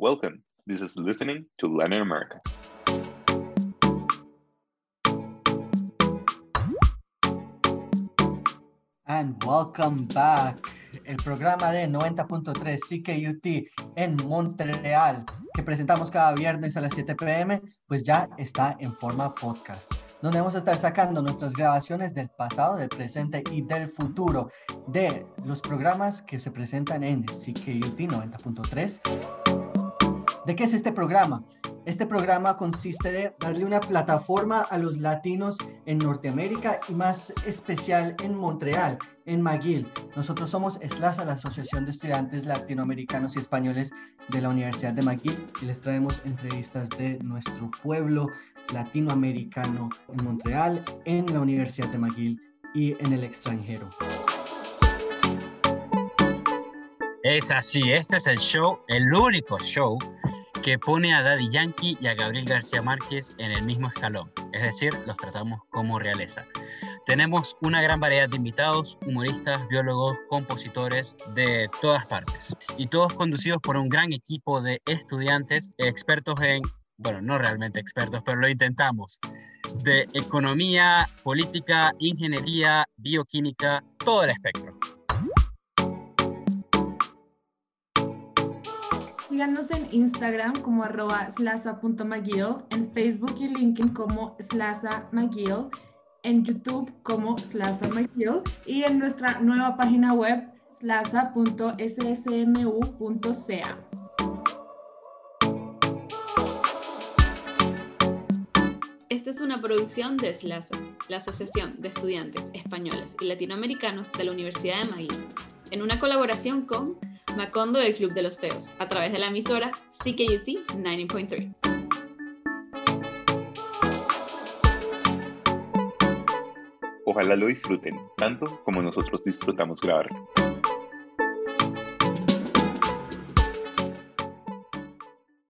Welcome. This is Listening to Latin America. And welcome back. El programa de 90.3 CKUT en Montreal, que presentamos cada viernes a las 7 pm, pues ya está en forma podcast, donde vamos a estar sacando nuestras grabaciones del pasado, del presente y del futuro de los programas que se presentan en CKUT 90.3. ¿De qué es este programa? Este programa consiste de darle una plataforma a los latinos en Norteamérica y más especial en Montreal, en McGill. Nosotros somos SLASA, la Asociación de Estudiantes Latinoamericanos y Españoles de la Universidad de McGill, y les traemos entrevistas de nuestro pueblo latinoamericano en Montreal, en la Universidad de McGill y en el extranjero. Es así, este es el show, el único show que pone a Daddy Yankee y a Gabriel García Márquez en el mismo escalón, es decir, los tratamos como realeza. Tenemos una gran variedad de invitados, humoristas, biólogos, compositores de todas partes, y todos conducidos por un gran equipo de estudiantes expertos en, bueno, no realmente expertos, pero lo intentamos, de economía, política, ingeniería, bioquímica, todo el espectro. Síganos en Instagram como arroba slaza.mcgill, en Facebook y LinkedIn como slaza en YouTube como slaza y en nuestra nueva página web slaza.ssmu.ca. Esta es una producción de SLASA, la Asociación de Estudiantes Españoles y Latinoamericanos de la Universidad de McGill, en una colaboración con Macondo del Club de los Feos, a través de la emisora CKUT 90.3. Ojalá lo disfruten tanto como nosotros disfrutamos grabarlo.